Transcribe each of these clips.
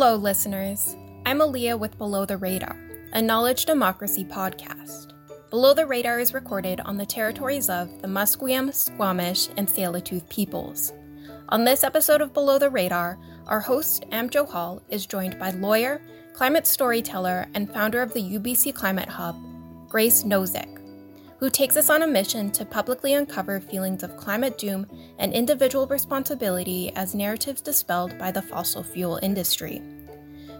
Hello, listeners. I'm Aaliyah with Below the Radar, a knowledge democracy podcast. Below the Radar is recorded on the territories of the Musqueam, Squamish, and Tsleil-Waututh peoples. On this episode of Below the Radar, our host, Am Johal, is joined by lawyer, climate storyteller, and founder of the UBC Climate Hub, Grace Nosek, who takes us on a mission to publicly uncover feelings of climate doom and individual responsibility as narratives dispelled by the fossil fuel industry.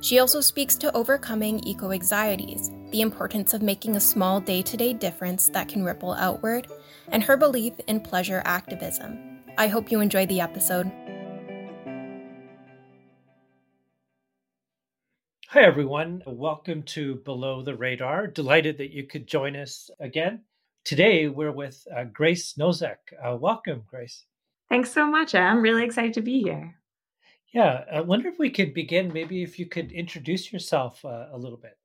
She also speaks to overcoming eco anxieties, the importance of making a small day to day difference that can ripple outward, and her belief in pleasure activism. I hope you enjoy the episode. Hi, everyone. Welcome to Below the Radar. Delighted that you could join us again. Today, we're with uh, Grace Nosek. Uh, welcome, Grace. Thanks so much. I'm really excited to be here. Yeah, I wonder if we could begin. Maybe if you could introduce yourself uh, a little bit.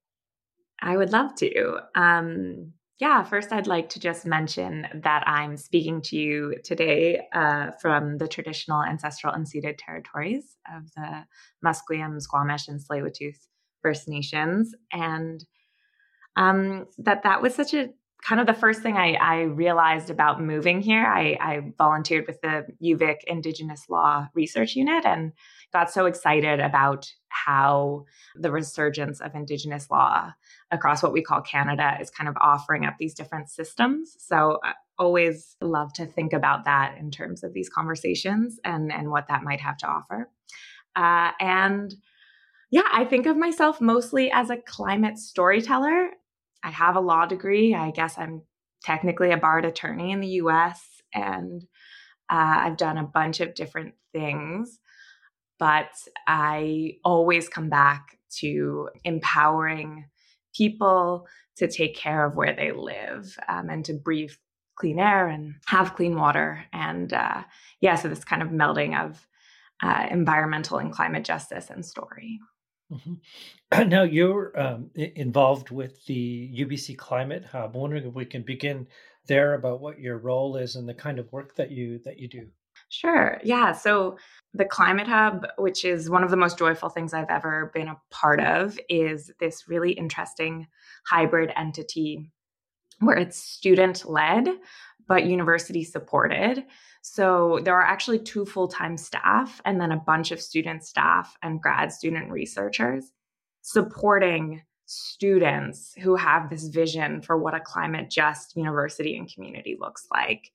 I would love to. Um, yeah, first, I'd like to just mention that I'm speaking to you today uh, from the traditional ancestral unceded territories of the Musqueam, Squamish, and Tsleil-Waututh First Nations, and um, that that was such a kind of the first thing I, I realized about moving here. I, I, volunteered with the UVic Indigenous Law Research Unit and got so excited about how the resurgence of Indigenous law across what we call Canada is kind of offering up these different systems. So I always love to think about that in terms of these conversations and, and what that might have to offer. Uh, and yeah, I think of myself mostly as a climate storyteller. I have a law degree. I guess I'm technically a barred attorney in the US, and uh, I've done a bunch of different things. But I always come back to empowering people to take care of where they live um, and to breathe clean air and have clean water. And uh, yeah, so this kind of melding of uh, environmental and climate justice and story. Mm-hmm. Now you're um, involved with the UBC Climate Hub. I'm wondering if we can begin there about what your role is and the kind of work that you that you do. Sure. Yeah. So the Climate Hub, which is one of the most joyful things I've ever been a part of, is this really interesting hybrid entity where it's student led but university supported. So there are actually two full time staff and then a bunch of student staff and grad student researchers supporting students who have this vision for what a climate just university and community looks like.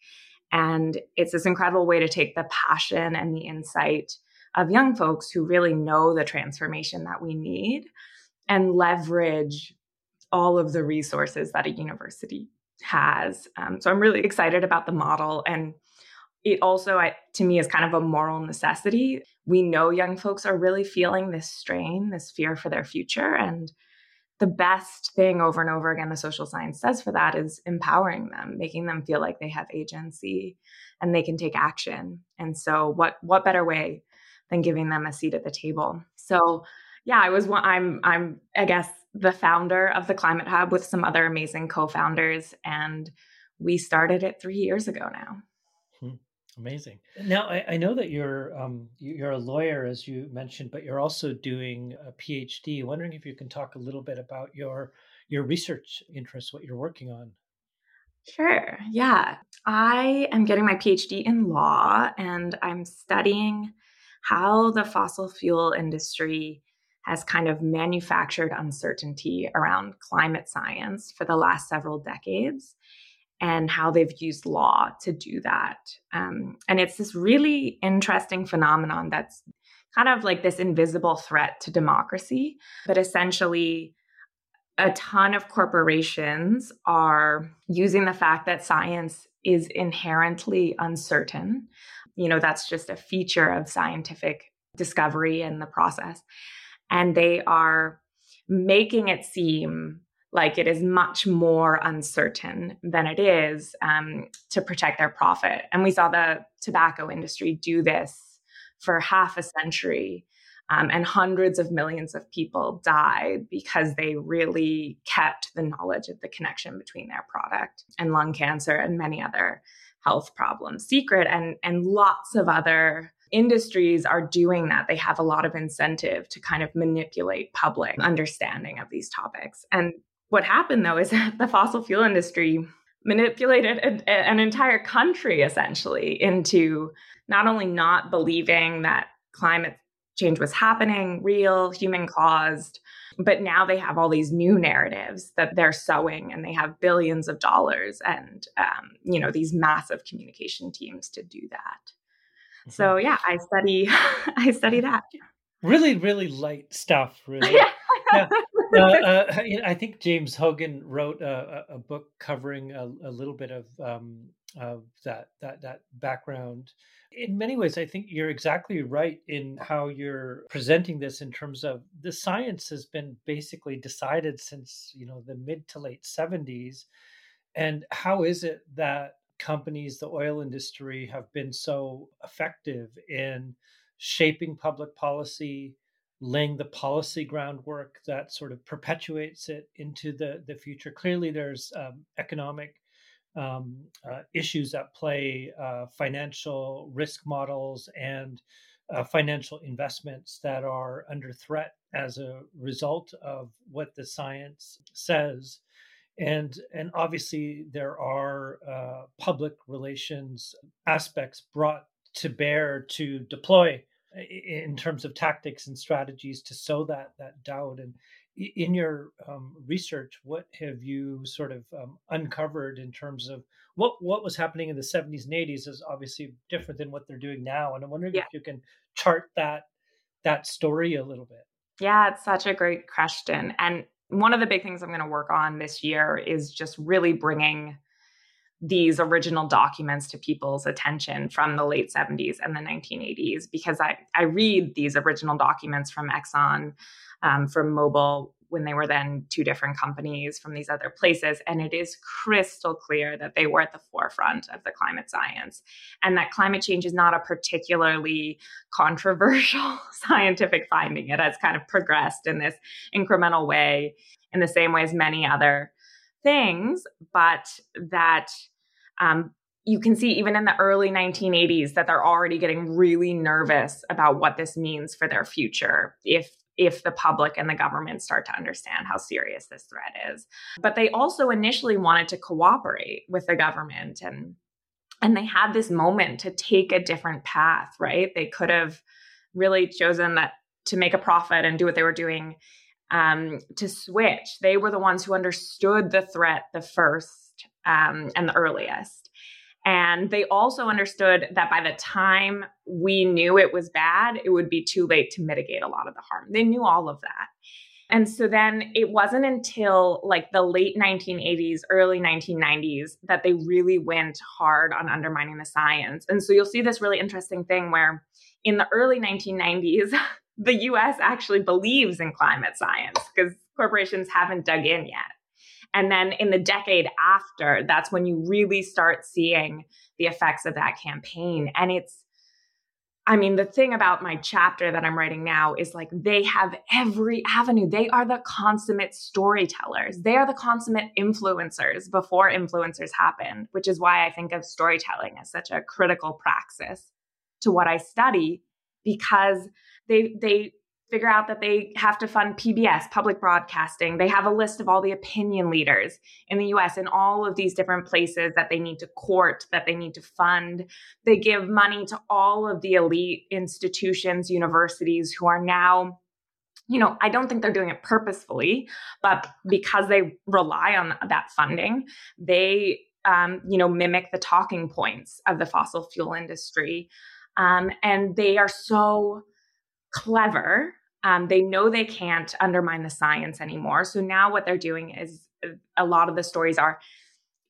And it's this incredible way to take the passion and the insight of young folks who really know the transformation that we need and leverage all of the resources that a university has. Um, so I'm really excited about the model. And it also, I, to me, is kind of a moral necessity. We know young folks are really feeling this strain, this fear for their future. And the best thing over and over again the social science says for that is empowering them making them feel like they have agency and they can take action and so what what better way than giving them a seat at the table so yeah i was one i'm i'm i guess the founder of the climate hub with some other amazing co-founders and we started it three years ago now Amazing. Now I, I know that you're um, you're a lawyer, as you mentioned, but you're also doing a PhD. Wondering if you can talk a little bit about your your research interests, what you're working on. Sure. Yeah, I am getting my PhD in law, and I'm studying how the fossil fuel industry has kind of manufactured uncertainty around climate science for the last several decades and how they've used law to do that. Um, and it's this really interesting phenomenon that's kind of like this invisible threat to democracy, but essentially, a ton of corporations are using the fact that science is inherently uncertain. You know, that's just a feature of scientific discovery and the process. And they are making it seem like it is much more uncertain than it is um, to protect their profit. And we saw the tobacco industry do this for half a century. Um, and hundreds of millions of people died because they really kept the knowledge of the connection between their product and lung cancer and many other health problems secret and and lots of other industries are doing that. They have a lot of incentive to kind of manipulate public understanding of these topics. And what happened though is that the fossil fuel industry manipulated a, an entire country essentially into not only not believing that climate change was happening, real, human caused, but now they have all these new narratives that they're sowing and they have billions of dollars and um, you know these massive communication teams to do that. So yeah i study i study that. Really really light stuff really. Yeah. uh, uh, i think james hoggan wrote a, a book covering a, a, little bit of um, of that that that background. In many ways, I think you're exactly right in how you're presenting this in terms of the science has been basically decided since, you know, the mid to late 70s. And how is it that companies, the oil industry, have been so effective in shaping public policy, laying the policy groundwork that sort of perpetuates it into the, the future? Clearly, there's um, economic um, uh, issues at play, uh, financial risk models, and uh, financial investments that are under threat as a result of what the science says. And, and obviously, there are uh, public relations aspects brought to bear to deploy in terms of tactics and strategies to sow that that doubt and in your um, research, what have you sort of um, uncovered in terms of what what was happening in the 70s and 80s is obviously different than what they're doing now, and I'm wondering yeah. if you can chart that that story a little bit. Yeah, it's such a great question, and one of the big things I'm going to work on this year is just really bringing these original documents to people's attention from the late 70s and the 1980s because I, I read these original documents from Exxon um, from Mobil when they were then two different companies from these other places. And it is crystal clear that they were at the forefront of the climate science and that climate change is not a particularly controversial scientific finding. It has kind of progressed in this incremental way, in the same way as many other things, but that um, you can see even in the early 1980s that they're already getting really nervous about what this means for their future if if the public and the government start to understand how serious this threat is. But they also initially wanted to cooperate with the government and and they had this moment to take a different path, right? They could have really chosen that to make a profit and do what they were doing um, to switch. They were the ones who understood the threat the first um, and the earliest. And they also understood that by the time we knew it was bad, it would be too late to mitigate a lot of the harm. They knew all of that. And so then it wasn't until like the late 1980s, early 1990s that they really went hard on undermining the science. And so you'll see this really interesting thing where in the early 1990s, the US actually believes in climate science because corporations haven't dug in yet. And then in the decade after, that's when you really start seeing the effects of that campaign. And it's, I mean, the thing about my chapter that I'm writing now is like they have every avenue. They are the consummate storytellers. They are the consummate influencers before influencers happened, which is why I think of storytelling as such a critical praxis to what I study because they they figure out that they have to fund PBS, public broadcasting. They have a list of all the opinion leaders in the US in all of these different places that they need to court, that they need to fund. They give money to all of the elite institutions, universities who are now you know, I don't think they're doing it purposefully, but because they rely on that funding, they, um, you know, mimic the talking points of the fossil fuel industry. Um, and they are so clever. Um, they know they can't undermine the science anymore. So now what they're doing is a lot of the stories are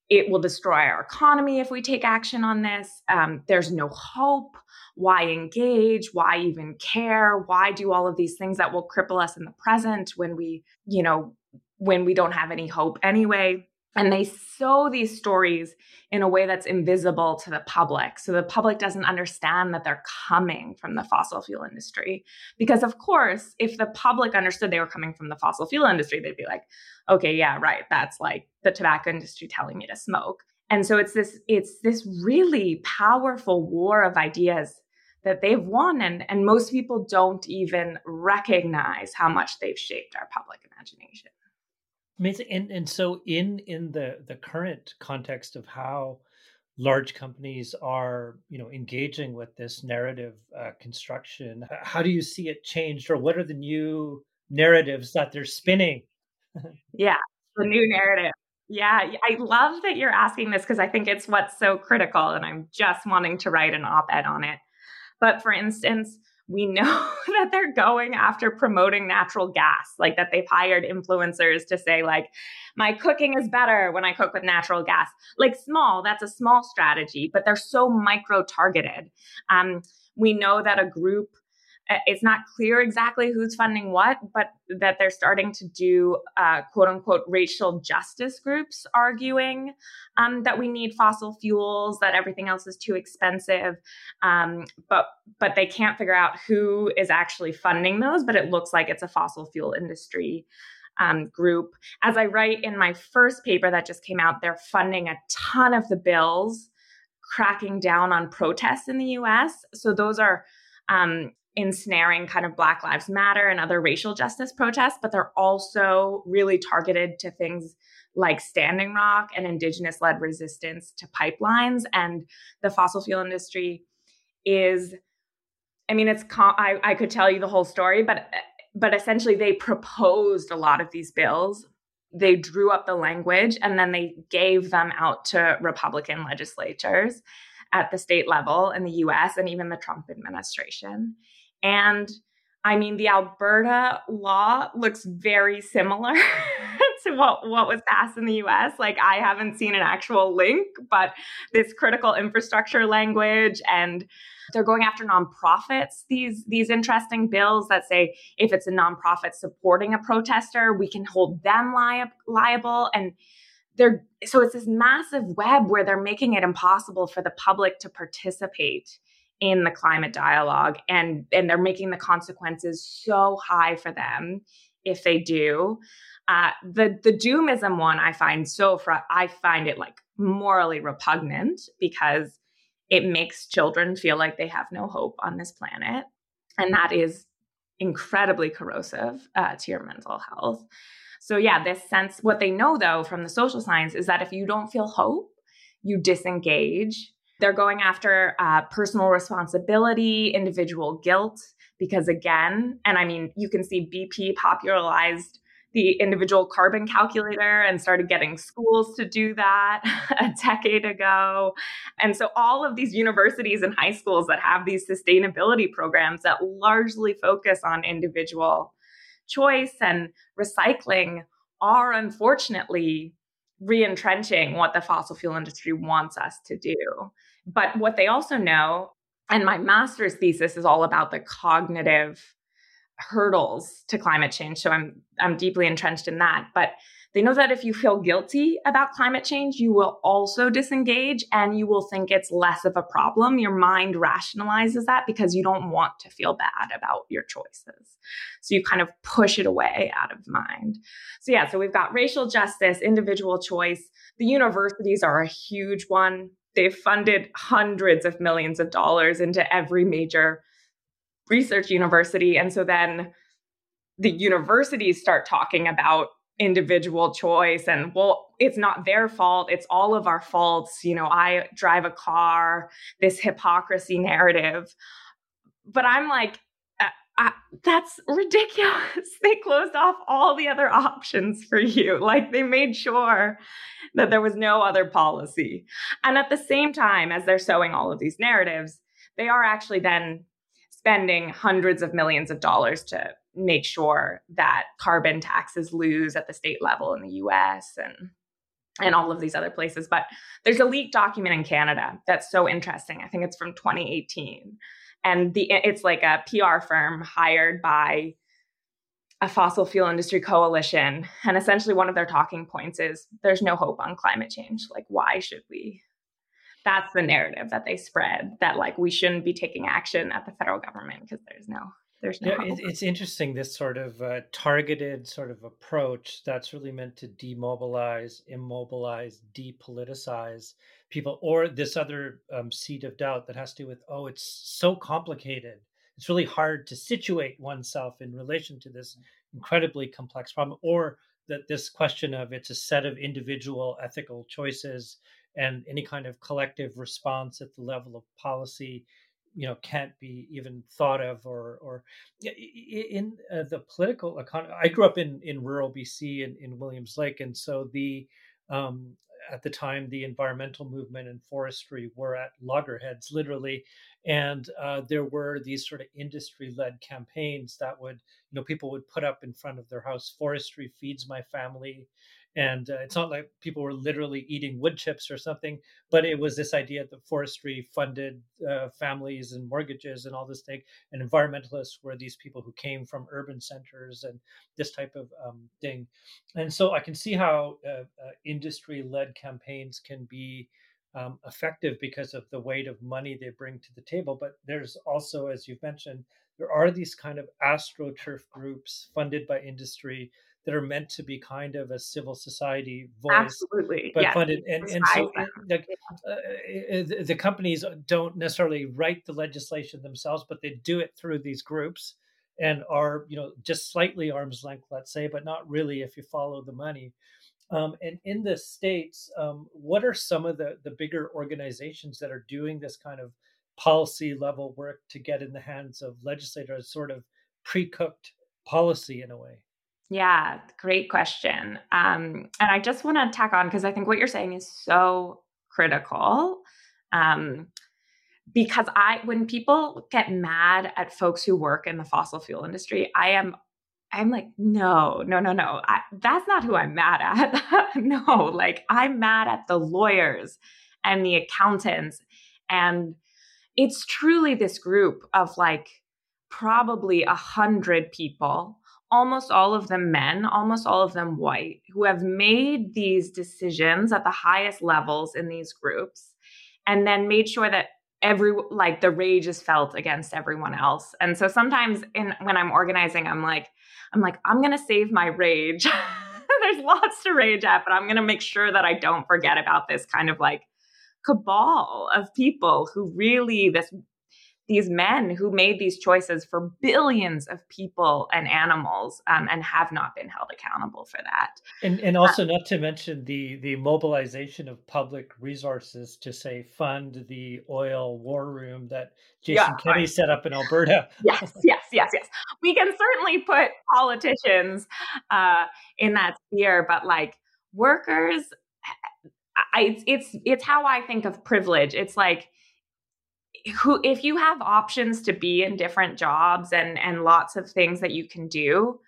it will destroy our economy if we take action on this. Um, there's no hope. Why engage? Why even care? Why do all of these things that will cripple us in the present when we, you know, when we don't have any hope anyway? And they sow these stories in a way that's invisible to the public. So the public doesn't understand that they're coming from the fossil fuel industry. Because, of course, if the public understood they were coming from the fossil fuel industry, they'd be like, okay, yeah, right. That's like the tobacco industry telling me to smoke. And so it's this, it's this really powerful war of ideas that they've won and and most people don't even recognize how much they've shaped our public imagination amazing and and so in in the the current context of how large companies are you know engaging with this narrative uh, construction how do you see it changed or what are the new narratives that they're spinning yeah the new narrative yeah, I love that you're asking this because I think it's what's so critical, and I'm just wanting to write an op ed on it. But for instance, we know that they're going after promoting natural gas, like that they've hired influencers to say, like, my cooking is better when I cook with natural gas. Like, small, that's a small strategy, but they're so micro targeted. Um, we know that a group it's not clear exactly who's funding what, but that they're starting to do uh, quote unquote racial justice groups arguing um, that we need fossil fuels, that everything else is too expensive, um, but but they can't figure out who is actually funding those. But it looks like it's a fossil fuel industry. Um, group. As I write in my first paper that just came out, they're funding a ton of the bills cracking down on protests in the US. So those are um, ensnaring kind of Black Lives Matter and other racial justice protests, but they're also really targeted to things like Standing Rock and indigenous led resistance to pipelines. And the fossil fuel industry is, I mean, it's, I, I could tell you the whole story, but but essentially they proposed a lot of these bills they drew up the language and then they gave them out to republican legislatures at the state level in the US and even the Trump administration. And I mean, the Alberta law looks very similar to what, what was passed in the US. Like, I haven't seen an actual link, but this critical infrastructure language and they're going after nonprofits these these interesting bills that say if it's a nonprofit supporting a protester we can hold them li- liable and they're so it's this massive web where they're making it impossible for the public to participate in the climate dialogue and and they're making the consequences so high for them if they do uh, the the doomism one i find so fr- i find it like morally repugnant because it makes children feel like they have no hope on this planet and that is incredibly corrosive uh, to your mental health so, yeah, this sense, what they know though from the social science is that if you don't feel hope, you disengage. They're going after uh, personal responsibility, individual guilt, because again, and I mean, you can see BP popularized the individual carbon calculator and started getting schools to do that a decade ago. And so, all of these universities and high schools that have these sustainability programs that largely focus on individual choice and recycling are unfortunately re-entrenching what the fossil fuel industry wants us to do. But what they also know, and my master's thesis is all about the cognitive hurdles to climate change. So I'm I'm deeply entrenched in that. But they know that if you feel guilty about climate change, you will also disengage and you will think it's less of a problem. Your mind rationalizes that because you don't want to feel bad about your choices. So you kind of push it away out of mind. So, yeah, so we've got racial justice, individual choice. The universities are a huge one. They've funded hundreds of millions of dollars into every major research university. And so then the universities start talking about individual choice and well it's not their fault. It's all of our faults. You know i drive a car this hypocrisy narrative. But i'm like uh, that's ridiculous they closed off all the other options for you like they made sure that there was no other policy and at the same time as they're sowing all of these narratives they are actually then spending hundreds of millions of dollars to make sure that carbon taxes lose at the state level in the US and and all of these other places. But there's a leaked document in Canada that's so interesting. I think it's from 2018. And the it's like a PR firm hired by a fossil fuel industry coalition. And essentially one of their talking points is there's no hope on climate change. Like, why should we? That's the narrative that they spread that like we shouldn't be taking action at the federal government because there's no there's no. Yeah, it's interesting this sort of uh, targeted sort of approach that's really meant to demobilize, immobilize, depoliticize people, or this other um, seed of doubt that has to do with, oh, it's so complicated. It's really hard to situate oneself in relation to this incredibly complex problem, or that this question of it's a set of individual ethical choices and any kind of collective response at the level of policy you know can't be even thought of or or in uh, the political economy i grew up in in rural bc in, in williams lake and so the um, at the time the environmental movement and forestry were at loggerheads literally. And uh, there were these sort of industry led campaigns that would you know people would put up in front of their house forestry feeds my family and uh, it's not like people were literally eating wood chips or something but it was this idea that forestry funded uh, families and mortgages and all this thing and environmentalists were these people who came from urban centers and this type of um, thing. And so i can see how uh, uh industry led campaigns can be um, effective because of the weight of money they bring to the table but there's also as you've mentioned there are these kind of astroturf groups funded by industry that are meant to be kind of a civil society voice, Absolutely. but yes. funded. And, and so the, uh, the companies don't necessarily write the legislation themselves, but they do it through these groups and are, you know, just slightly arm's length, let's say, but not really if you follow the money. Um, and in the states, um, what are some of the the bigger organizations that are doing this kind of policy level work to get in the hands of legislators, sort of pre-cooked policy in a way? Yeah, great question. Um, and I just want to tack on because I think what you're saying is so critical. Um, because I, when people get mad at folks who work in the fossil fuel industry, I am, I'm like, no, no, no, no. I, that's not who I'm mad at. no, like I'm mad at the lawyers and the accountants, and it's truly this group of like probably a hundred people almost all of them men, almost all of them white, who have made these decisions at the highest levels in these groups and then made sure that every like the rage is felt against everyone else. And so sometimes in when I'm organizing, I'm like, I'm like, I'm gonna save my rage. There's lots to rage at, but I'm gonna make sure that I don't forget about this kind of like cabal of people who really this these men who made these choices for billions of people and animals um, and have not been held accountable for that. And, and also, uh, not to mention the, the mobilization of public resources to say fund the oil war room that Jason yeah, Kenney set up in Alberta. yes, yes, yes, yes. We can certainly put politicians uh, in that sphere, but like workers, I, it's it's how I think of privilege. It's like who if you have options to be in different jobs and and lots of things that you can do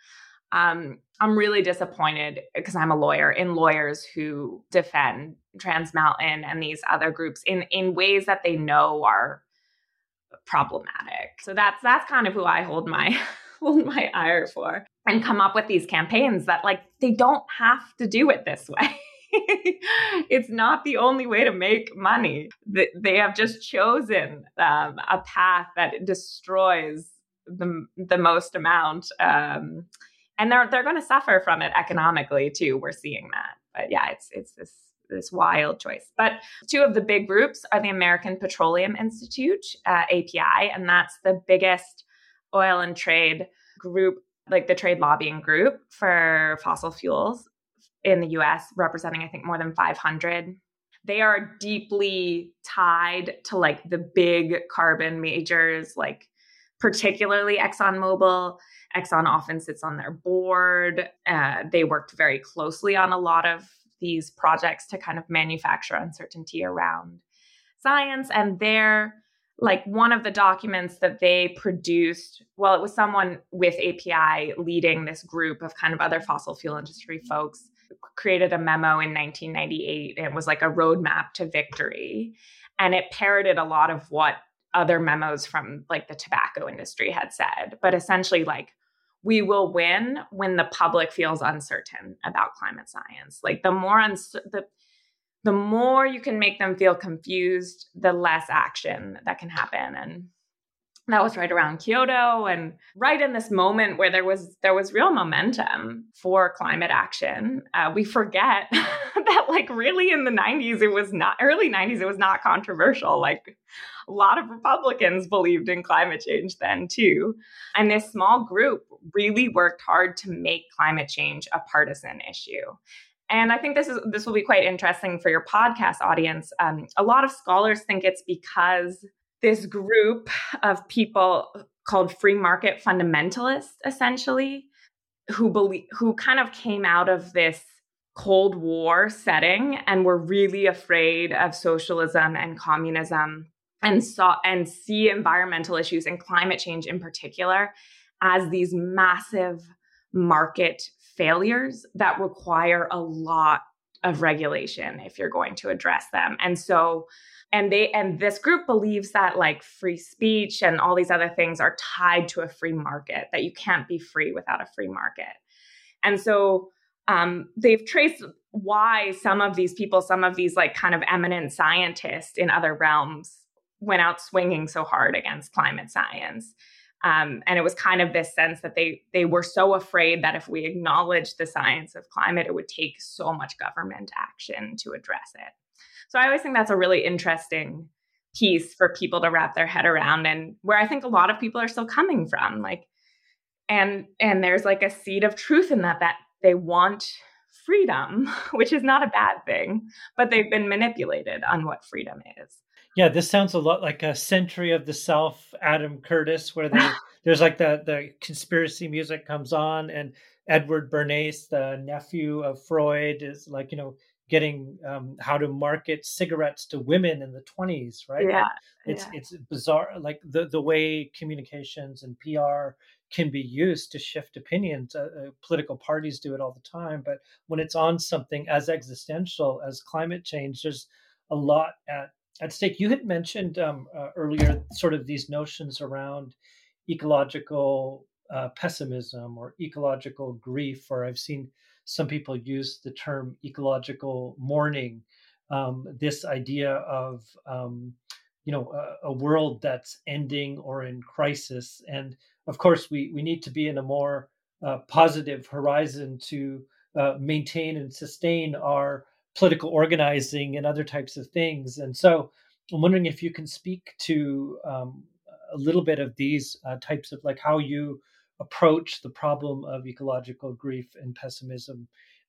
um, i'm really disappointed because i'm a lawyer in lawyers who defend trans mountain and these other groups in in ways that they know are problematic. So that's that's kind of who i hold my hold my ire for and come up with these campaigns that like they don't have to do it this way it's not the only way to make money. They have just chosen um, a path that destroys the, the most amount. Um, and they're, they're going to suffer from it economically too. We're seeing that. But yeah, it's, it's this this wild choice. But two of the big groups are the American Petroleum Institute, uh, API, and that's the biggest oil and trade group, like the trade lobbying group for fossil fuels in the US, representing, I think, more than 500. They are deeply tied to like the big carbon majors, like particularly ExxonMobil. Exxon often sits on their board. Uh, they worked very closely on a lot of these projects to kind of manufacture uncertainty around science. And they're like one of the documents that they produced, well, it was someone with API leading this group of kind of other fossil fuel industry folks created a memo in 1998. It was like a roadmap to victory. And it parroted a lot of what other memos from like the tobacco industry had said. But essentially, like, we will win when the public feels uncertain about climate science. Like the more uns- the the more you can make them feel confused, the less action that can happen. And that was right around Kyoto and right in this moment where there was there was real momentum for climate action. Uh, we forget that like really in the 90s it was not early 90s it was not controversial. Like a lot of Republicans believed in climate change then too. And this small group really worked hard to make climate change a partisan issue. And I think this is this will be quite interesting for your podcast audience. Um, a lot of scholars think it's because this group of people called free market fundamentalists essentially who believe who kind of came out of this cold war setting and were really afraid of socialism and communism and saw and see environmental issues and climate change in particular as these massive market failures that require a lot of regulation if you're going to address them. And so and they and this group believes that like free speech and all these other things are tied to a free market that you can't be free without a free market. And so um, they've traced why some of these people some of these like kind of eminent scientists in other realms went out swinging so hard against climate science. Um, and it was kind of this sense that they they were so afraid that if we acknowledged the science of climate it would take so much government action to address it so I always think that's a really interesting piece for people to wrap their head around and where I think a lot of people are still coming from. Like and and there's like a seed of truth in that that they want freedom, which is not a bad thing, but they've been manipulated on what freedom is. Yeah, this sounds a lot like a Century of the Self, Adam Curtis, where they, there's like the the conspiracy music comes on, and Edward Bernays, the nephew of Freud, is like you know getting um, how to market cigarettes to women in the 20s right yeah it's yeah. it's bizarre like the the way communications and pr can be used to shift opinions uh, uh, political parties do it all the time but when it's on something as existential as climate change there's a lot at at stake you had mentioned um, uh, earlier sort of these notions around ecological uh, pessimism or ecological grief or i've seen some people use the term ecological mourning. Um, this idea of um, you know a, a, world that's ending or in crisis, and of course we we need to be in a more uh, positive horizon to uh, maintain and sustain our political organizing and other types of things. And so I'm wondering if you can speak to um, a little bit of these uh, types of like how you approach the problem of ecological grief and pessimism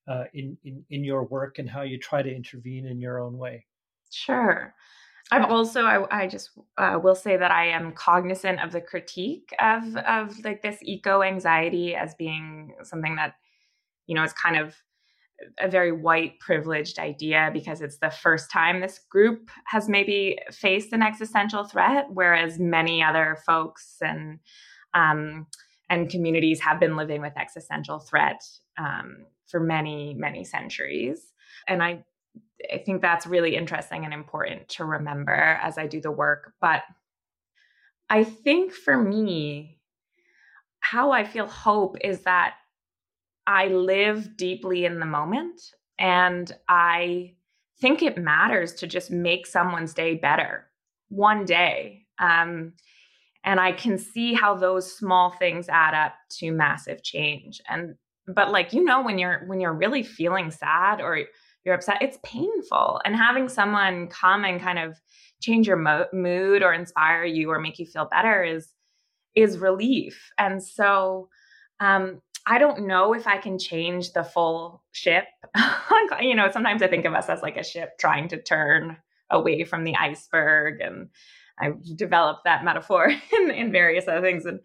uh, in, in in your work and how you try to intervene in your own way? Sure. I've also i, I just uh, will say that i am cognizant of the critique of of like this eco anxiety as being something that you know is kind of a very white privileged idea because it's the first time this group has maybe faced an existential threat whereas many other folks and um, and communities have been living with existential threat um, for many, many centuries. And I, I think that's really interesting and important to remember as I do the work. But I think for me, how I feel hope is that I live deeply in the moment and I think it matters to just make someone's day better one day. Um, and i can see how those small things add up to massive change. And but like you know when you're when you're really feeling sad or you're upset it's painful. And having someone come and kind of change your mo- mood or inspire you or make you feel better is is relief. And so um I don't know if I can change the full ship. you know, sometimes I think of us as like a ship trying to turn away from the iceberg and I've developed that metaphor in, in various other things. And,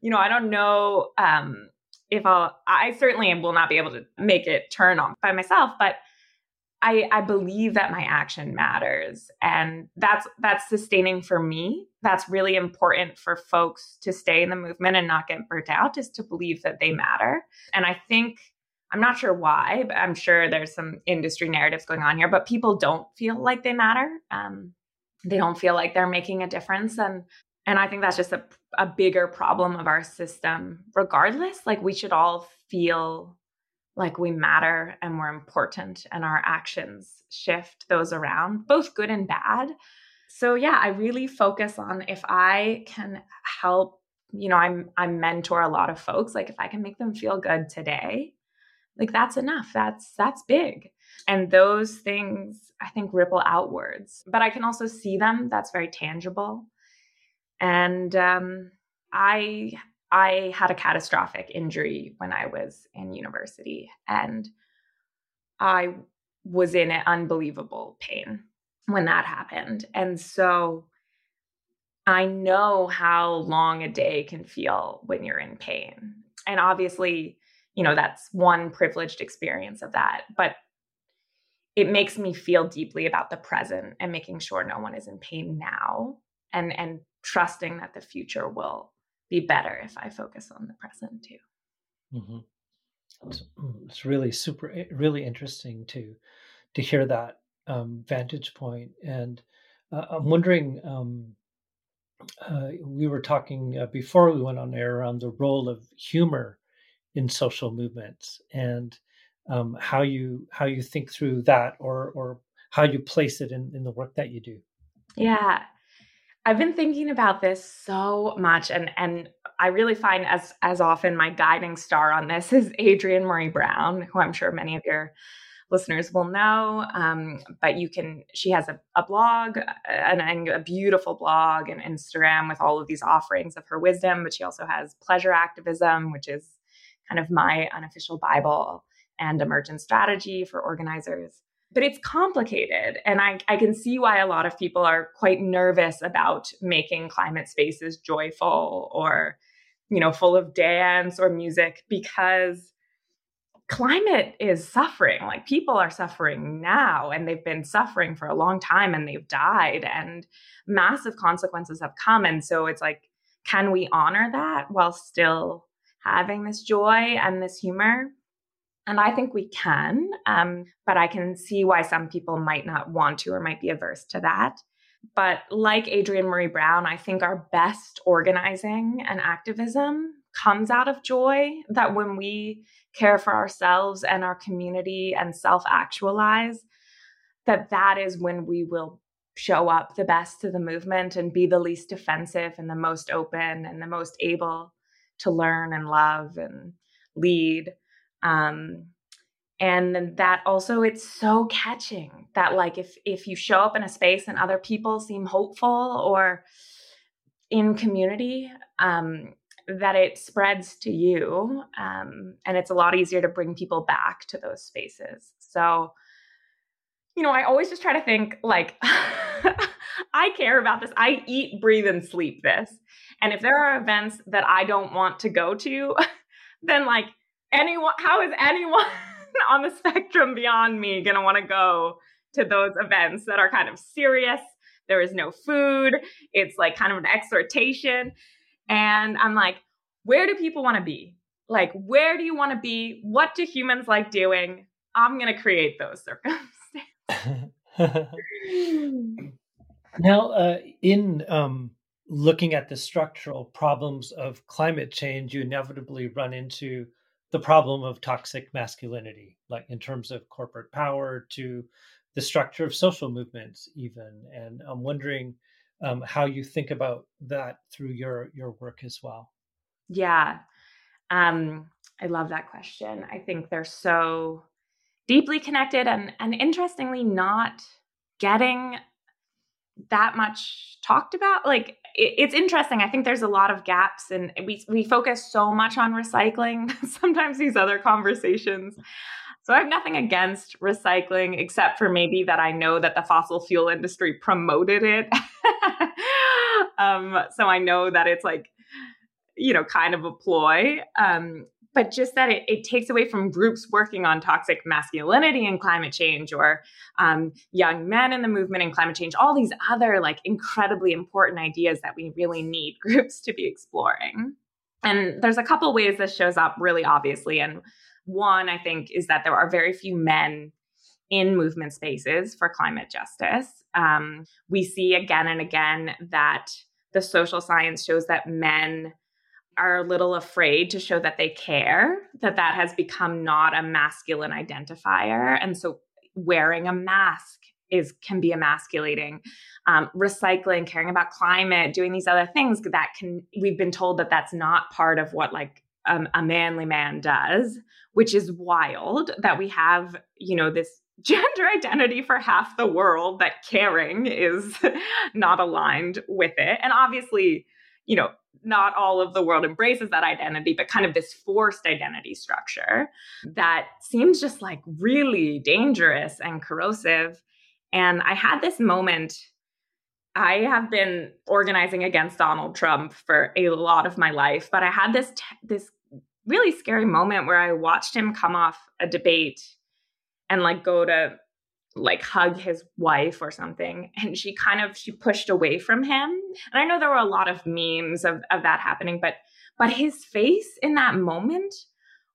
you know, I don't know um, if I'll, I certainly will not be able to make it turn on by myself, but I, I believe that my action matters. And that's, that's sustaining for me. That's really important for folks to stay in the movement and not get burnt out is to believe that they matter. And I think, I'm not sure why, but I'm sure there's some industry narratives going on here, but people don't feel like they matter. Um, they don't feel like they're making a difference and and i think that's just a, a bigger problem of our system. Regardless like we should all feel like we matter and we're important and our actions shift those around both good and bad. So yeah, I really focus on if I can help, you know, I'm I mentor a lot of folks, like if I can make them feel good today, like that's enough. That's that's big. And those things I think ripple outwards. But I can also see them. That's very tangible. And um I I had a catastrophic injury when I was in university and I was in an unbelievable pain when that happened. And so I know how long a day can feel when you're in pain. And obviously, you know, that's one privileged experience of that. But it makes me feel deeply about the present and making sure no one is in pain now and and trusting that the future will be better if I focus on the present too. Mm-hmm. It's, mm, it's, really super, eh, really interesting to to hear that um, vantage. And uh, I'm wondering, um, uh, we were talking uh, before we went on air around the role of humor in social movements and um, how you how you think through that, or or how you place it in, in the work that you do. Yeah, I've been thinking about this so much and and I really find as as often my guiding star on this is Adrienne Maree Brown, who I'm sure many of your listeners will know. Um, but you can, she has a, a blog and, and, a beautiful blog and Instagram with all of these offerings of her wisdom. But she also has pleasure activism, which is kind of my unofficial Bible and emergent strategy for organizers but it's complicated. And I, I can see why a lot of people are quite nervous about making climate spaces joyful or, you know, full of dance or music because climate is suffering. Like people are suffering now and they've been suffering for a long time and they've died and massive consequences have come. And so it's like, can we honor that while still having this joy and this humor? And I think we can, um, but I can see why some people might not want to or might be averse to that. But like Adrienne Maree Brown, I think our best organizing and activism comes out of joy. That when we care for ourselves and our community and self actualize, that that is when we will show up the best to the movement and be the least defensive and the most open and the most able to learn and love and lead um, and that also it's so catching that like if if you show up in a space and other people seem hopeful or in community um, that it spreads to you um, and it's a lot easier to bring people back to those spaces. So you know i always just try to think like i care about this. I eat breathe and sleep this and if there are events that i don't want to go to then like anyone how is anyone on the spectrum beyond me going to want to go to those events that are kind of serious? There is no food. It's like kind of an exhortation. And i'm like where do people want to be? Like where do you want to be? What do humans like doing? I'm going to create those circumstances. Now uh, in um, looking at the structural problems of climate change you inevitably run into the problem of toxic masculinity, like in terms of corporate power to the structure of social movements, even. And I'm wondering um, how you think about that through your your work as well. Yeah, um, I love that question. I think they're so deeply connected, and and interestingly, not getting that much talked about. Like it's interesting. I think there's a lot of gaps, and we we focus so much on recycling. Sometimes these other conversations. So I have nothing against recycling, except for maybe that I know that the fossil fuel industry promoted it. um, so I know that it's like, you know, kind of a ploy. Um, but just that it, it, takes away from groups working on toxic masculinity and climate change or um, young men in the movement and climate change all these other like incredibly important ideas that we really need groups to be exploring. And there's a couple ways this shows up really obviously and one i think is that there are very few men in movement spaces for climate justice. Um, we see again and again that the social science shows that men are a little afraid to show that they care, that that has become not a masculine identifier. And so wearing a mask is can be emasculating um, recycling caring about climate doing these other things that can we've been told that that's not part of what like um, a manly man does which is wild that we have you know this gender identity for half the world that caring is not aligned with it and obviously you know not all of the world embraces that identity, but kind of this forced identity structure that seems just like really dangerous and corrosive. And I had this moment. I have been organizing against Donald Trump for a lot of my life, but I had this t- this really scary moment where I watched him come off a debate and like go to like hug his wife or something and she kind of she pushed away from him. And i know there were a lot of memes of, of that happening but but his face in that moment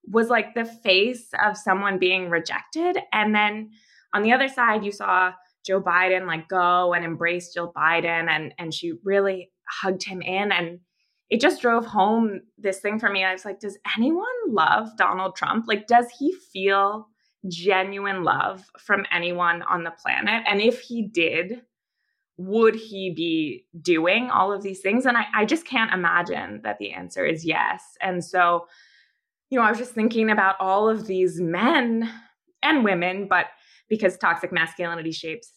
was like the face of someone being rejected. And then on the other side you saw joe biden like go and embrace jill biden and and she really hugged him in. And it just drove home this thing for me. I was like does anyone love donald trump? Like does he feel genuine love from anyone on the planet? And if he did, would he be doing all of these things? And I, I just can't imagine that the answer is yes. And so, you know, I was just thinking about all of these men and women, but because toxic masculinity shapes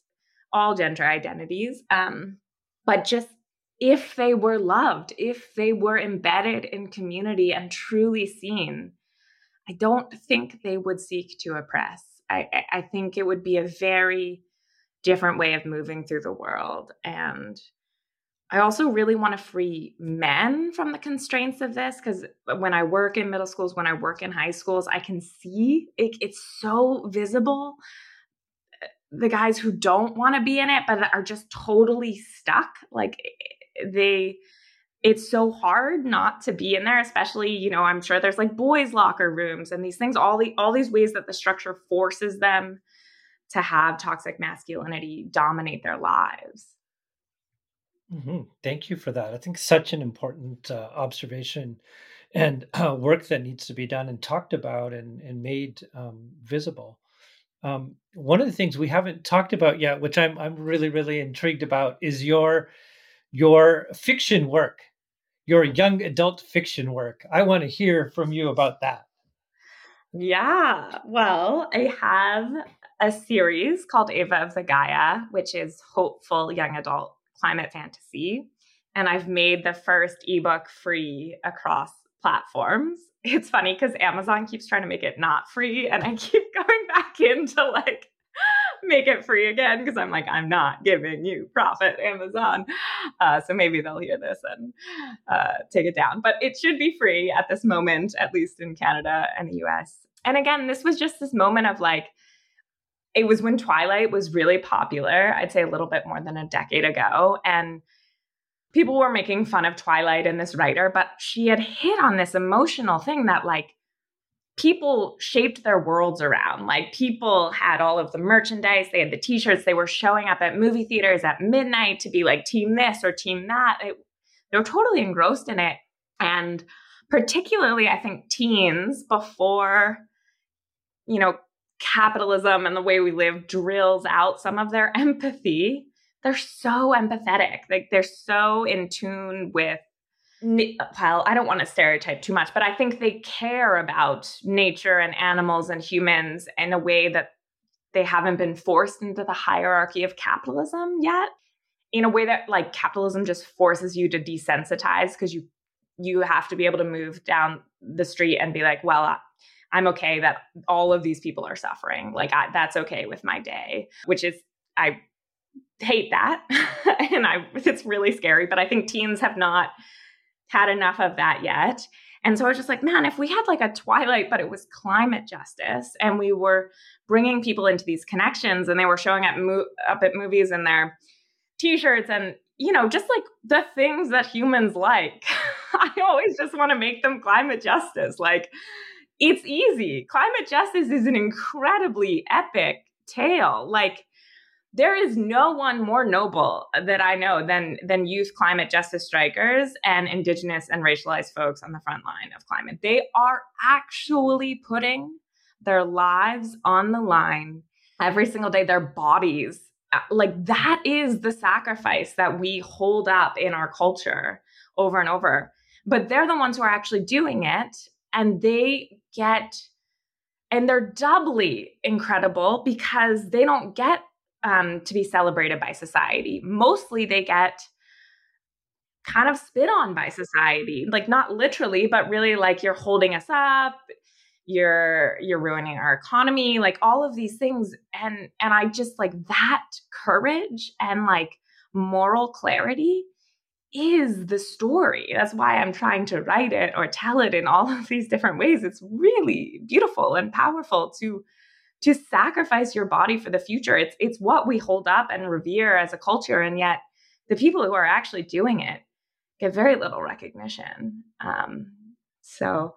all gender identities, um, but just if they were loved, if they were embedded in community and truly seen, I don't think they would seek to oppress. I, I think it would be a very different way of moving through the world. And I also really want to free men from the constraints of this because when I work in middle schools, when I work in high schools, I can see it, it's so visible. The guys who don't want to be in it, but are just totally stuck, like they it's so hard not to be in there especially you know i'm sure there's like boys locker rooms and these things all the all these ways that the structure forces them to have toxic masculinity dominate their lives. Mm-hmm. thank you for that. I think such an important uh, observation and uh, work that needs to be done and talked about and, and made um, visible. Um, one of the things we haven't talked about yet which i'm, I'm really really intrigued about is your your fiction work, your young adult fiction work. I want to hear from you about that. Yeah. Well, I have a series called Ava of the Gaia, which is hopeful young adult climate fantasy. And I've made the first ebook free across platforms. It's funny because Amazon keeps trying to make it not free, and I keep going back into like make it free again because I'm like, I'm not giving you profit, Amazon. Uh, so maybe they'll hear this and uh, take it down. But it should be free at this moment, at least in Canada and the US. And again, this was just this moment of like, it was when Twilight was really popular, I'd say a little bit more than a decade ago. And people were making fun of Twilight and this writer, but she had hit on this emotional thing that, like, people shaped their worlds around. Like people had all of the merchandise, they had the t-shirts, they were showing up at movie theaters at midnight to be like team this or team that. It, they were totally engrossed in it. And particularly I think teens before you know capitalism and the way we live drills out some of their empathy. They're so empathetic. Like they're so in tune with well, I don't want to stereotype too much, but I think they care about nature and animals and humans in a way that they haven't been forced into the hierarchy of capitalism yet. In a way that like capitalism just forces you to desensitize because you you have to be able to move down the street and be like, well, I'm okay that all of these people are suffering. Like I, that's okay with my day, which is I hate that, and I it's really scary. But I think teens have not had enough of that yet. And so I was just like, man, if we had like a Twilight, but it was climate justice, and we were bringing people into these connections, and they were showing up, mo- up at movies in their t-shirts, and you know, just like the things that humans like. I always just want to make them climate justice. Like, it's easy. Climate justice is an incredibly epic tale. Like, there is no one more noble that I know than than youth climate justice strikers and indigenous and racialized folks on the front line of climate. They are actually putting their lives on the line every single day, their bodies uh, like that is the sacrifice that we hold up in our culture over and over. But they're the ones who are actually doing it and they get and they're doubly incredible because they don't get um, to be celebrated by society. Mostly they get kind of spit on by society, like not literally, but really like you're holding us up, you're you're ruining our economy, like all of these things. And and I just like that courage and like moral clarity is the story. That's why I'm trying to write it or tell it in all of these different ways. It's really beautiful and powerful to to sacrifice your body for the future. It's it's what we hold up and revere as a culture, and yet the people who are actually doing it get very little recognition. Um, so,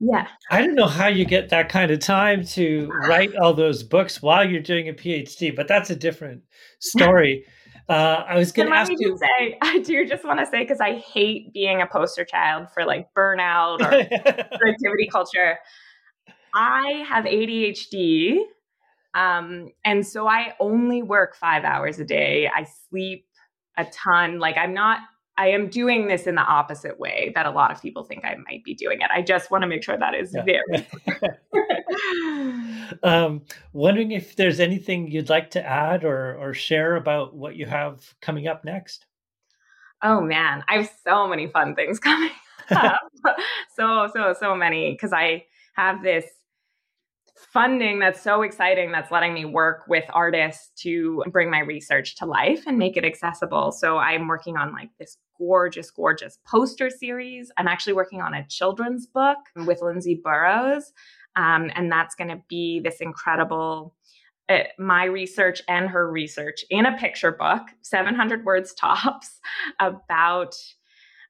yeah, I don't know how you get that kind of time to write all those books while you're doing a PhD, but that's a different story. Uh, I was going to ask you. Say, I do just want to say because I hate being a poster child for like burnout or productivity culture. I have ADHD. Um, and so I only work five hours a day. I sleep a ton. Like I'm not, I am doing this in the opposite way that a lot of people think I might be doing it. I just want to make sure that is yeah. very um, wondering if there's anything you'd like to add or, or share about what you have coming up next. Oh man, I have so many fun things coming up. so, so, so many because I have this funding that's so exciting that's letting me work with artists to bring my research to life and make it accessible. So I'm working on like this gorgeous, gorgeous poster series. I'm actually working on a children's book with Lindsay Borrows. Um, and that's going to be this incredible uh, my research and her research in a picture book, 700 words tops, about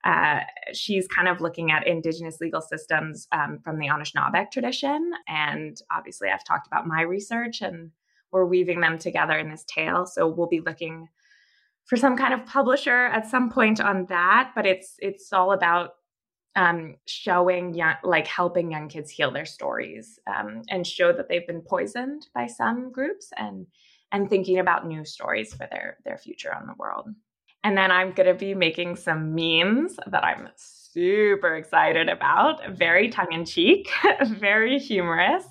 uh, she's kind of looking at indigenous legal systems um, from the Anishinaabe tradition. And obviously, I've talked about my research and we're weaving them together in this tale. So we'll be looking for some kind of publisher at some point on that. But it's it's all about um, showing young, like helping young kids heal their stories um, and show that they've been poisoned by some groups and and thinking about new stories for their their future on the world. And then I'm going to be making some memes that I'm super excited about, very tongue in cheek, very humorous.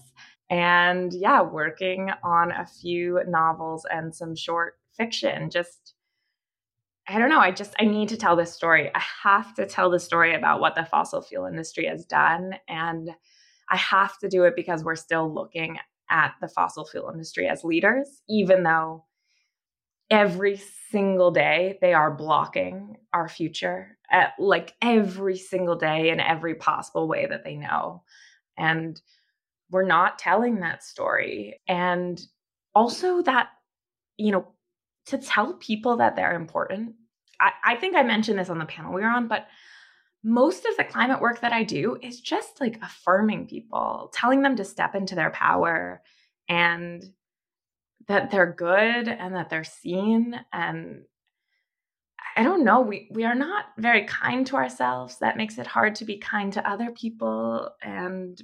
And yeah, working on a few novels and some short fiction. Just, I don't know. I just, I need to tell this story. I have to tell the story about what the fossil fuel industry has done. And I have to do it because we're still looking at the fossil fuel industry as leaders, even though every single day they are blocking our future at like every single day in every possible way that they know. And we're not telling that story. And also that you know to tell people that they're important I, I think i mentioned this on the panel we were on but most of the climate work that i do is just like affirming people telling them to step into their power and that they're good and that they're seen and I don't know, we we are not very kind to ourselves. That makes it hard to be kind to other people and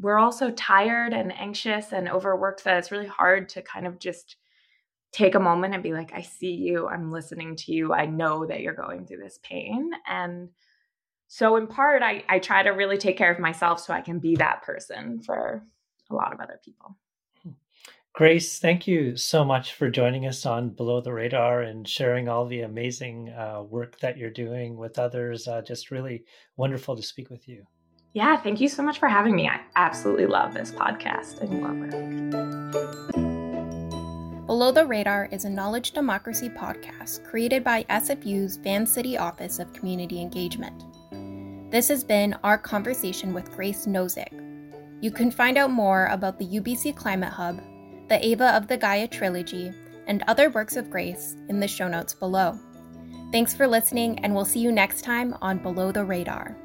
we're also tired and anxious and overworked that it's really hard to kind of just take a moment and be like, I see you, I'm listening to you, I know that you're going through this pain. And so, in part, I, I try to really take care of myself so I can be that person for a lot of other people. Grace, thank you so much for joining us on Below the Radar and sharing all the amazing uh, work that you're doing with others. Uh, just really wonderful to speak with you. Yeah, thank you so much for having me. I absolutely love this podcast and your work. Below the Radar is a knowledge democracy podcast created by SFU's Vancity Office of Community Engagement. This has been our conversation with Grace Nosek. You can find out more about the UBC Climate Hub the Ava of the Gaia trilogy, and other works of grace in the show notes below. Thanks for listening, and we'll see you next time on Below the Radar.